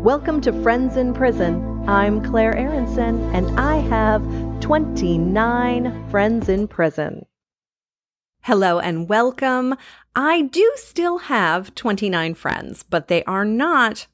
Welcome to Friends in Prison. I'm Claire Aronson, and I have 29 friends in prison. Hello and welcome. I do still have 29 friends, but they are not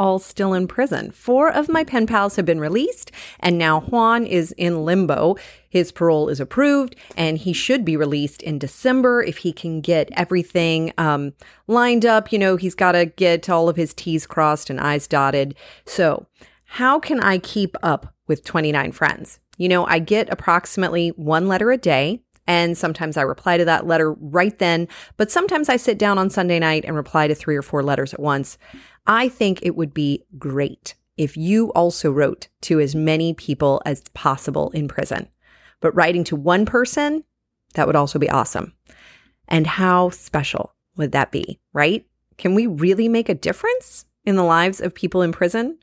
all still in prison. Four of my pen pals have been released, and now Juan is in limbo. His parole is approved, and he should be released in December if he can get everything um, lined up. You know, he's got to get all of his T's crossed and I's dotted. So, how can I keep up with 29 friends? You know, I get approximately one letter a day. And sometimes I reply to that letter right then, but sometimes I sit down on Sunday night and reply to three or four letters at once. I think it would be great if you also wrote to as many people as possible in prison. But writing to one person, that would also be awesome. And how special would that be, right? Can we really make a difference in the lives of people in prison?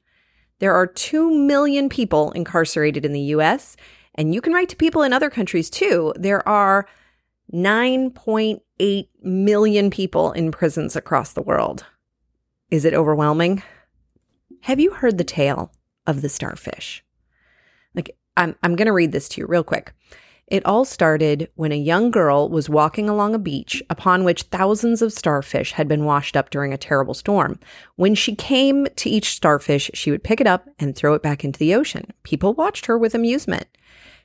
There are 2 million people incarcerated in the US, and you can write to people in other countries too. There are 9.8 million people in prisons across the world. Is it overwhelming? Have you heard the tale of the starfish? Like, I'm, I'm going to read this to you real quick. It all started when a young girl was walking along a beach upon which thousands of starfish had been washed up during a terrible storm. When she came to each starfish, she would pick it up and throw it back into the ocean. People watched her with amusement.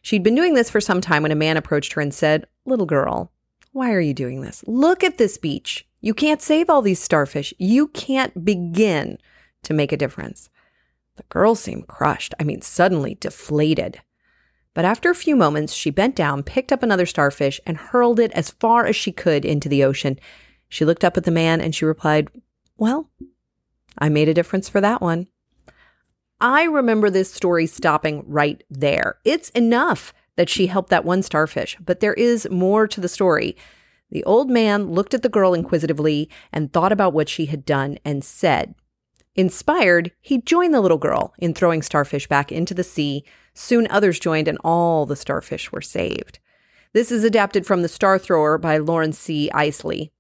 She'd been doing this for some time when a man approached her and said, Little girl, why are you doing this? Look at this beach. You can't save all these starfish. You can't begin to make a difference. The girl seemed crushed. I mean, suddenly deflated. But after a few moments, she bent down, picked up another starfish, and hurled it as far as she could into the ocean. She looked up at the man and she replied, Well, I made a difference for that one. I remember this story stopping right there. It's enough that she helped that one starfish, but there is more to the story. The old man looked at the girl inquisitively and thought about what she had done and said, Inspired, he joined the little girl in throwing starfish back into the sea. Soon others joined, and all the starfish were saved. This is adapted from The Star Thrower by Loren C. Eiseley.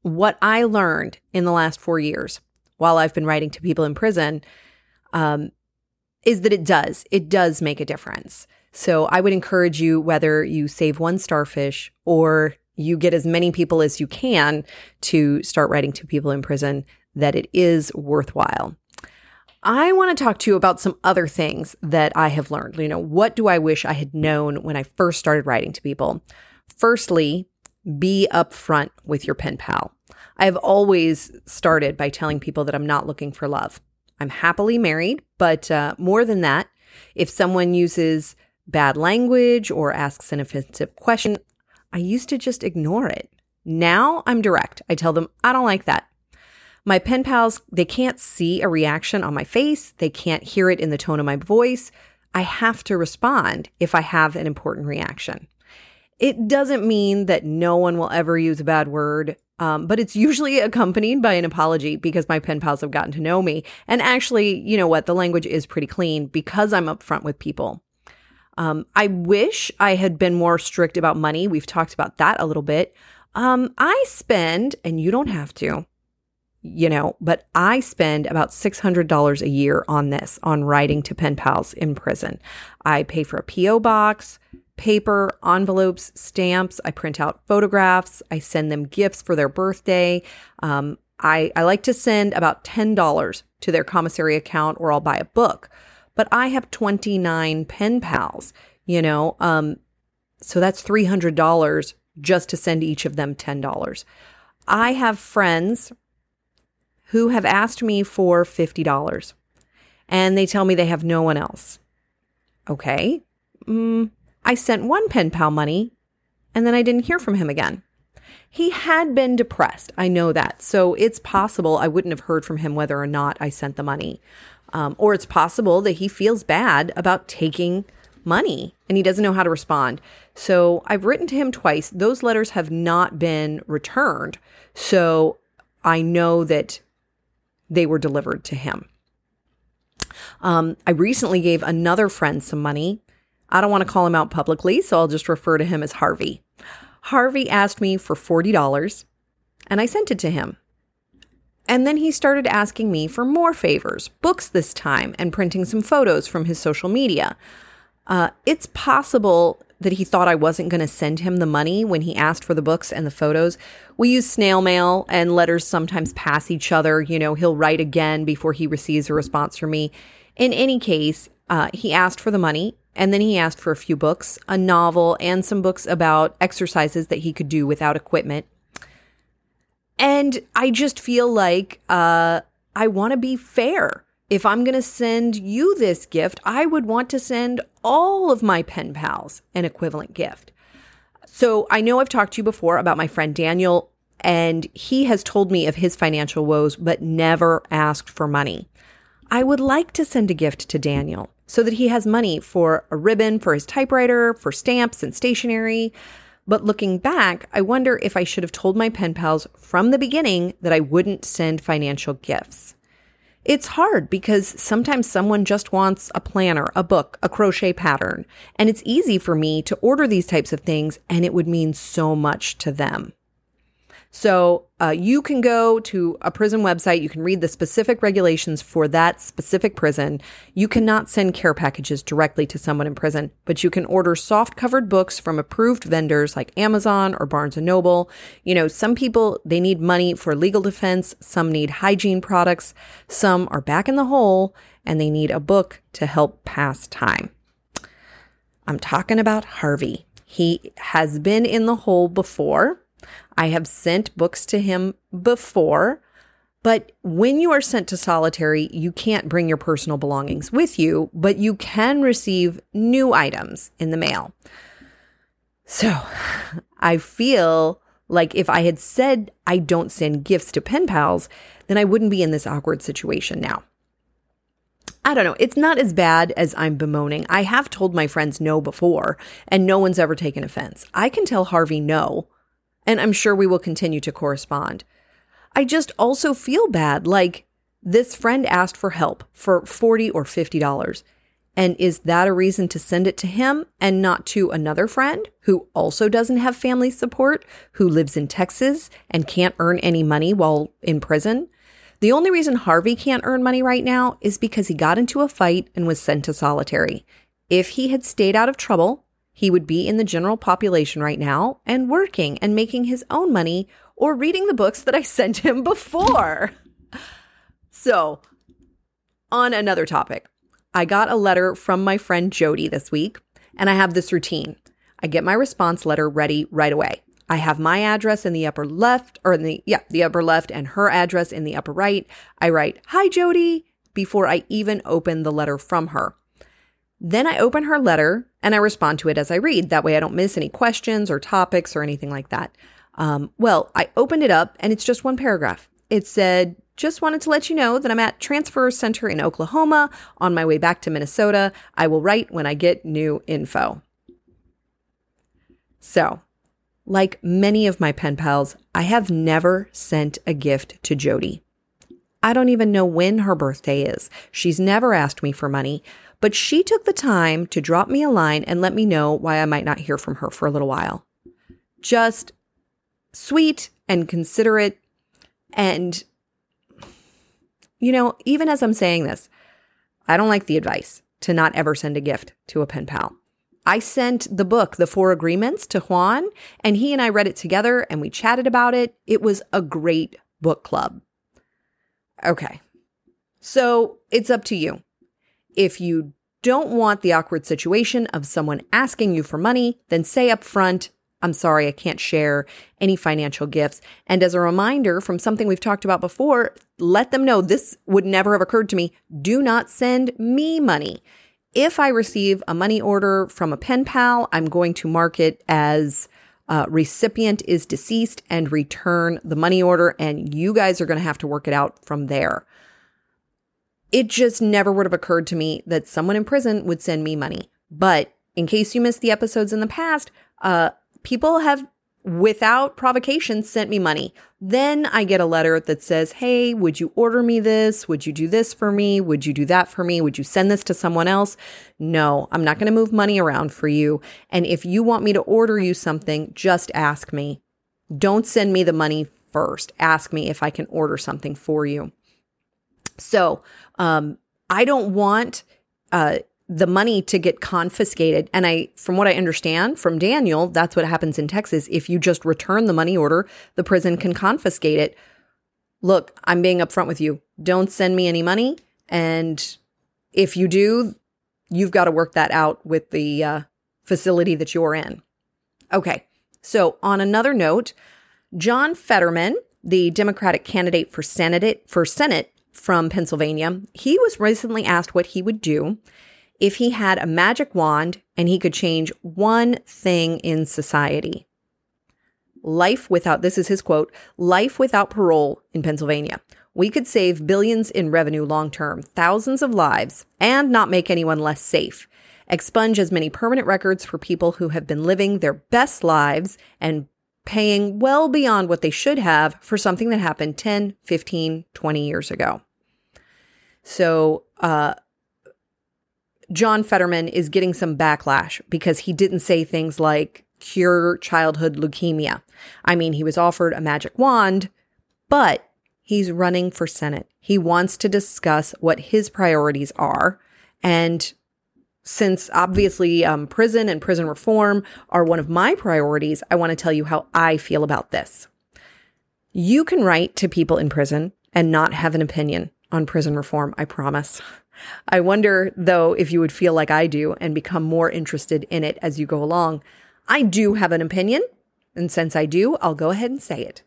What I learned in the last four years while I've been writing to people in prison um, is that it does. It does make a difference. So I would encourage you, whether you save one starfish or you get as many people as you can to start writing to people in prison that it is worthwhile. I want to talk to you about some other things that I have learned. You know, what do I wish I had known when I first started writing to people? Firstly, be upfront with your pen pal. I have always started by telling people that I'm not looking for love. I'm happily married, but uh, more than that, if someone uses bad language or asks an offensive question, I used to just ignore it. Now I'm direct. I tell them, I don't like that. My pen pals, they can't see a reaction on my face, they can't hear it in the tone of my voice. I have to respond if I have an important reaction. It doesn't mean that no one will ever use a bad word, um, but it's usually accompanied by an apology because my pen pals have gotten to know me. And actually, you know what? The language is pretty clean because I'm upfront with people. Um, I wish I had been more strict about money. We've talked about that a little bit. Um, I spend, and you don't have to, you know, but I spend about $600 a year on this, on writing to pen pals in prison. I pay for a P.O. box, paper, envelopes, stamps. I print out photographs. I send them gifts for their birthday. Um, I, I like to send about $10 to their commissary account or I'll buy a book but I have 29 pen pals, you know, um, so that's $300 just to send each of them $10. I have friends who have asked me for $50 and they tell me they have no one else. Okay. Mm, I sent one pen pal money and then I didn't hear from him again. He had been depressed. I know that. So it's possible I wouldn't have heard from him whether or not I sent the money. Um, or it's possible that he feels bad about taking money and he doesn't know how to respond. So I've written to him twice. Those letters have not been returned. So I know that they were delivered to him. Um, I recently gave another friend some money. I don't want to call him out publicly, so I'll just refer to him as Harvey. Harvey asked me for $40 and I sent it to him. And then he started asking me for more favors, books this time, and printing some photos from his social media. Uh, it's possible that he thought I wasn't going to send him the money when he asked for the books and the photos. We use snail mail and letters sometimes pass each other. You know, he'll write again before he receives a response from me. In any case, uh, he asked for the money and then he asked for a few books, a novel, and some books about exercises that he could do without equipment. And I just feel like uh, I want to be fair. If I'm going to send you this gift, I would want to send all of my pen pals an equivalent gift. So I know I've talked to you before about my friend Daniel, and he has told me of his financial woes, but never asked for money. I would like to send a gift to Daniel so that he has money for a ribbon for his typewriter, for stamps and stationery. But looking back, I wonder if I should have told my pen pals from the beginning that I wouldn't send financial gifts. It's hard because sometimes someone just wants a planner, a book, a crochet pattern, and it's easy for me to order these types of things and it would mean so much to them. So uh, you can go to a prison website. You can read the specific regulations for that specific prison. You cannot send care packages directly to someone in prison, but you can order soft covered books from approved vendors like Amazon or Barnes and Noble. You know, some people, they need money for legal defense. Some need hygiene products. Some are back in the hole and they need a book to help pass time. I'm talking about Harvey. He has been in the hole before. I have sent books to him before, but when you are sent to solitary, you can't bring your personal belongings with you, but you can receive new items in the mail. So I feel like if I had said I don't send gifts to pen pals, then I wouldn't be in this awkward situation now. I don't know. It's not as bad as I'm bemoaning. I have told my friends no before, and no one's ever taken offense. I can tell Harvey no and I'm sure we will continue to correspond. I just also feel bad. Like this friend asked for help for 40 or $50. And is that a reason to send it to him and not to another friend who also doesn't have family support, who lives in Texas and can't earn any money while in prison? The only reason Harvey can't earn money right now is because he got into a fight and was sent to solitary. If he had stayed out of trouble, he would be in the general population right now and working and making his own money or reading the books that I sent him before. so, on another topic, I got a letter from my friend Jody this week, and I have this routine. I get my response letter ready right away. I have my address in the upper left, or in the, yeah, the upper left, and her address in the upper right. I write, Hi, Jody, before I even open the letter from her. Then I open her letter and I respond to it as I read. That way I don't miss any questions or topics or anything like that. Um, well, I opened it up and it's just one paragraph. It said, just wanted to let you know that I'm at Transfer Center in Oklahoma on my way back to Minnesota. I will write when I get new info. So, like many of my pen pals, I have never sent a gift to Jody. I don't even know when her birthday is. She's never asked me for money, but she took the time to drop me a line and let me know why I might not hear from her for a little while. Just sweet and considerate. And, you know, even as I'm saying this, I don't like the advice to not ever send a gift to a pen pal. I sent the book, The Four Agreements, to Juan, and he and I read it together and we chatted about it. It was a great book club. Okay. So it's up to you. If you don't want the awkward situation of someone asking you for money, then say up front, I'm sorry, I can't share any financial gifts. And as a reminder from something we've talked about before, let them know this would never have occurred to me. Do not send me money. If I receive a money order from a pen pal, I'm going to mark it as uh, recipient is deceased and return the money order. And you guys are going to have to work it out from there. It just never would have occurred to me that someone in prison would send me money. But in case you missed the episodes in the past, uh, people have without provocation sent me money. Then I get a letter that says, Hey, would you order me this? Would you do this for me? Would you do that for me? Would you send this to someone else? No, I'm not going to move money around for you. And if you want me to order you something, just ask me. Don't send me the money first. Ask me if I can order something for you. So, um, I don't want uh, the money to get confiscated. And I, from what I understand from Daniel, that's what happens in Texas. If you just return the money order, the prison can confiscate it. Look, I'm being upfront with you. Don't send me any money. And if you do, you've got to work that out with the uh, facility that you're in. Okay. So, on another note, John Fetterman, the Democratic candidate for Senate for Senate from Pennsylvania, he was recently asked what he would do if he had a magic wand and he could change one thing in society. Life without, this is his quote, life without parole in Pennsylvania. We could save billions in revenue long term, thousands of lives, and not make anyone less safe. Expunge as many permanent records for people who have been living their best lives and paying well beyond what they should have for something that happened 10, 15, 20 years ago. So, uh, John Fetterman is getting some backlash because he didn't say things like cure childhood leukemia. I mean, he was offered a magic wand, but he's running for Senate. He wants to discuss what his priorities are. And since obviously um, prison and prison reform are one of my priorities, I want to tell you how I feel about this. You can write to people in prison and not have an opinion on prison reform, I promise. I wonder, though, if you would feel like I do and become more interested in it as you go along. I do have an opinion, and since I do, I'll go ahead and say it.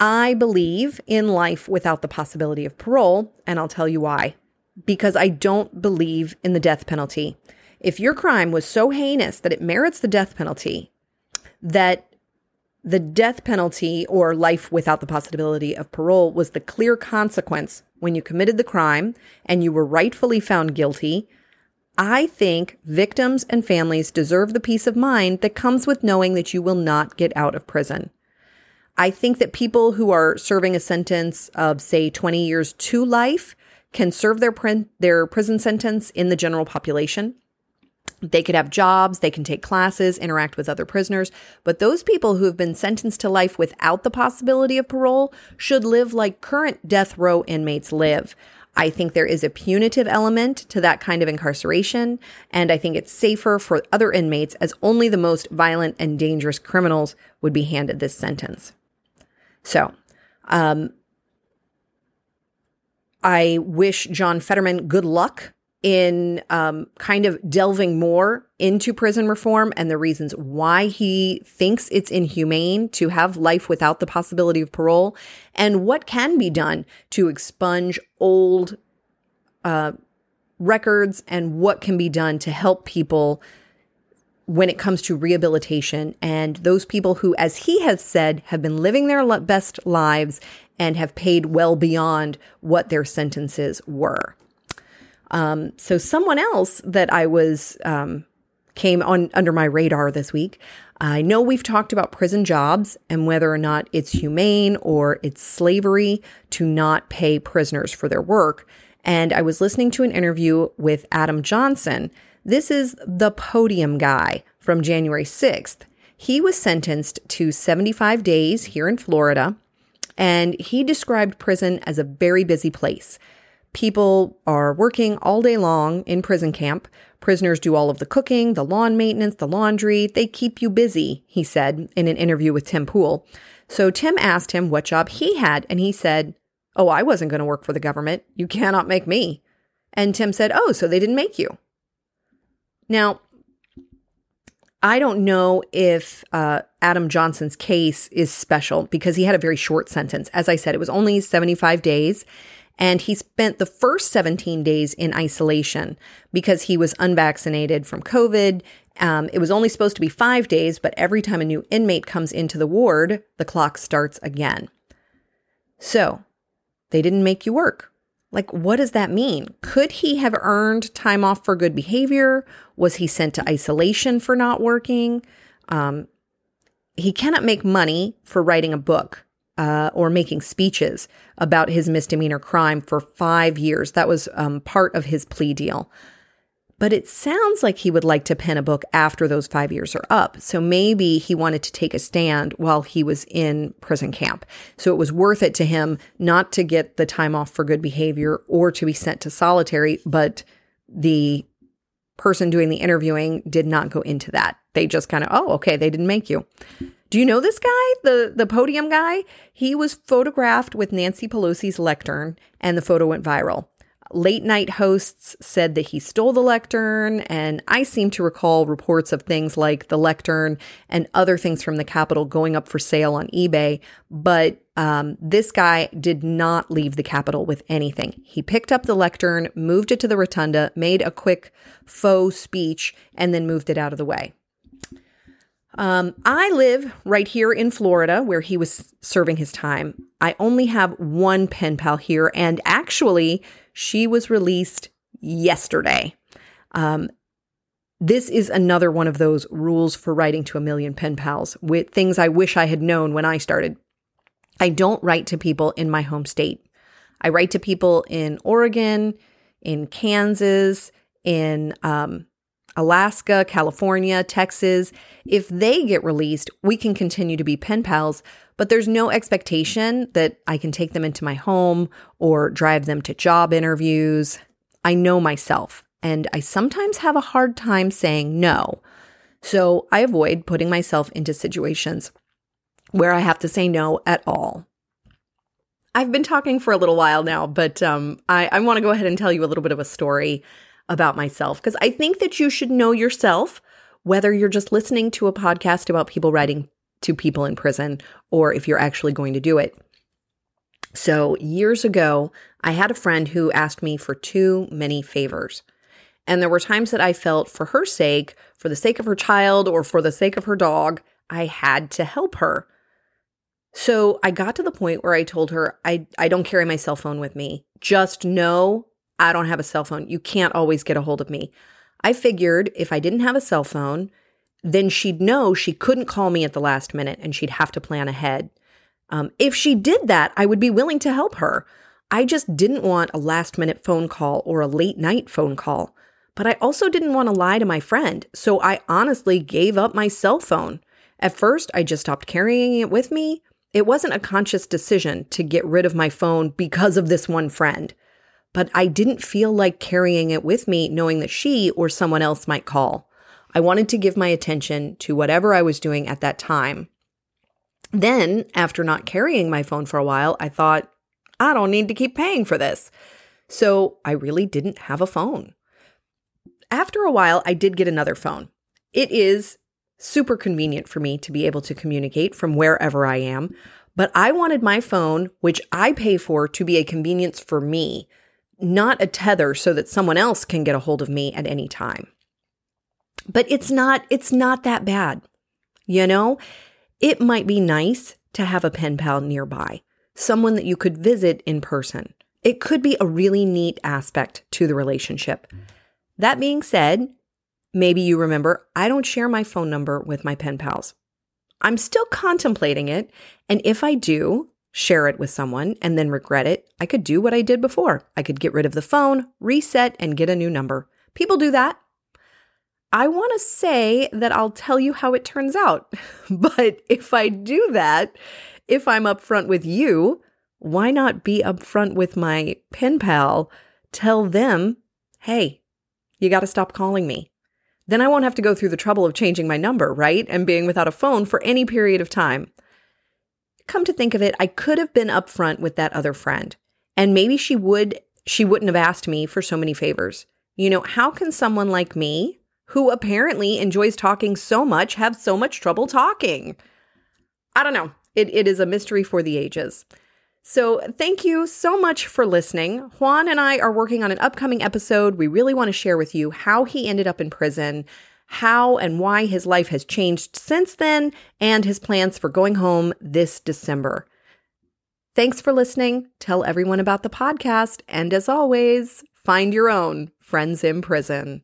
I believe in life without the possibility of parole, and I'll tell you why. Because I don't believe in the death penalty. If your crime was so heinous that it merits the death penalty, that the death penalty or life without the possibility of parole was the clear consequence when you committed the crime and you were rightfully found guilty. I think victims and families deserve the peace of mind that comes with knowing that you will not get out of prison. I think that people who are serving a sentence of, say, 20 years to life can serve their, pr- their prison sentence in the general population. They could have jobs, they can take classes, interact with other prisoners, but those people who have been sentenced to life without the possibility of parole should live like current death row inmates live. I think there is a punitive element to that kind of incarceration, and I think it's safer for other inmates as only the most violent and dangerous criminals would be handed this sentence. So, um, I wish John Fetterman good luck in um, kind of delving more into prison reform and the reasons why he thinks it's inhumane to have life without the possibility of parole and what can be done to expunge old uh, records and what can be done to help people when it comes to rehabilitation and those people who, as he has said, have been living their best lives and have paid well beyond what their sentences were. Um, so someone else that I was um, came on under my radar this week. I know we've talked about prison jobs and whether or not it's humane or it's slavery to not pay prisoners for their work. And I was listening to an interview with Adam Johnson. This is the podium guy from January 6th. He was sentenced to 75 days here in Florida, and he described prison as a very busy place. People are working all day long in prison camp. Prisoners do all of the cooking, the lawn maintenance, the laundry. They keep you busy, he said in an interview with Tim Pool. So Tim asked him what job he had, and he said, Oh, I wasn't going to work for the government. You cannot make me. And Tim said, Oh, so they didn't make you. Now, I don't know if uh, Adam Johnson's case is special because he had a very short sentence. As I said, it was only 75 days. And he spent the first 17 days in isolation because he was unvaccinated from COVID. Um, it was only supposed to be five days, but every time a new inmate comes into the ward, the clock starts again. So they didn't make you work. Like, what does that mean? Could he have earned time off for good behavior? Was he sent to isolation for not working? Um, he cannot make money for writing a book uh, or making speeches about his misdemeanor crime for five years. That was um, part of his plea deal. But it sounds like he would like to pen a book after those five years are up. So maybe he wanted to take a stand while he was in prison camp. So it was worth it to him not to get the time off for good behavior or to be sent to solitary, but the person doing the interviewing did not go into that. They just kind of, oh, okay, they didn't make you. Do you know this guy, the the podium guy? He was photographed with Nancy Pelosi's lectern and the photo went viral. Late night hosts said that he stole the lectern, and I seem to recall reports of things like the lectern and other things from the Capitol going up for sale on eBay. But um, this guy did not leave the Capitol with anything. He picked up the lectern, moved it to the rotunda, made a quick faux speech, and then moved it out of the way. Um, I live right here in Florida where he was serving his time. I only have one pen pal here, and actually, she was released yesterday. Um, this is another one of those rules for writing to a million pen pals with things I wish I had known when I started. I don't write to people in my home state. I write to people in Oregon, in Kansas, in um, Alaska, California, Texas. If they get released, we can continue to be pen pals, but there's no expectation that I can take them into my home or drive them to job interviews. I know myself, and I sometimes have a hard time saying no. So I avoid putting myself into situations where I have to say no at all. I've been talking for a little while now, but um, I, I want to go ahead and tell you a little bit of a story about myself because I think that you should know yourself, whether you're just listening to a podcast about people writing to people in prison or if you're actually going to do it. So, years ago, I had a friend who asked me for too many favors. And there were times that I felt for her sake, for the sake of her child, or for the sake of her dog, I had to help her. So I got to the point where I told her, I, I don't carry my cell phone with me. Just know I don't have a cell phone. You can't always get a hold of me. I figured if I didn't have a cell phone, then she'd know she couldn't call me at the last minute and she'd have to plan ahead. Um, if she did that, I would be willing to help her. I just didn't want a last minute phone call or a late night phone call. But I also didn't want to lie to my friend, so I honestly gave up my cell phone. At first, I just stopped carrying it with me. It wasn't a conscious decision to get rid of my phone because of this one friend but I didn't feel like carrying it with me, knowing that she or someone else might call. I wanted to give my attention to whatever I was doing at that time. Then, after not carrying my phone for a while, I thought, I don't need to keep paying for this. So I really didn't have a phone. After a while, I did get another phone. It is super convenient for me to be able to communicate from wherever I am, but I wanted my phone, which I pay for, to be a convenience for me not a tether so that someone else can get a hold of me at any time. But it's not it's not that bad. You know, it might be nice to have a pen pal nearby, someone that you could visit in person. It could be a really neat aspect to the relationship. That being said, maybe you remember I don't share my phone number with my pen pals. I'm still contemplating it, and if I do, share it with someone, and then regret it, I could do what I did before. I could get rid of the phone, reset, and get a new number. People do that. I want to say that I'll tell you how it turns out. but if I do that, if I'm upfront with you, why not be upfront with my pen pal? Tell them, hey, you got to stop calling me. Then I won't have to go through the trouble of changing my number, right? And being without a phone for any period of time come to think of it, I could have been upfront with that other friend. And maybe she would she wouldn't have asked me for so many favors. You know, how can someone like me, who apparently enjoys talking so much, have so much trouble talking? I don't know. It, it is a mystery for the ages. So, thank you so much for listening. Juan and I are working on an upcoming episode. We really want to share with you how he ended up in prison, how and why his life has changed since then, and his plans for going home this December. Thanks for listening. Tell everyone about the podcast. And as always, find your own friends in prison.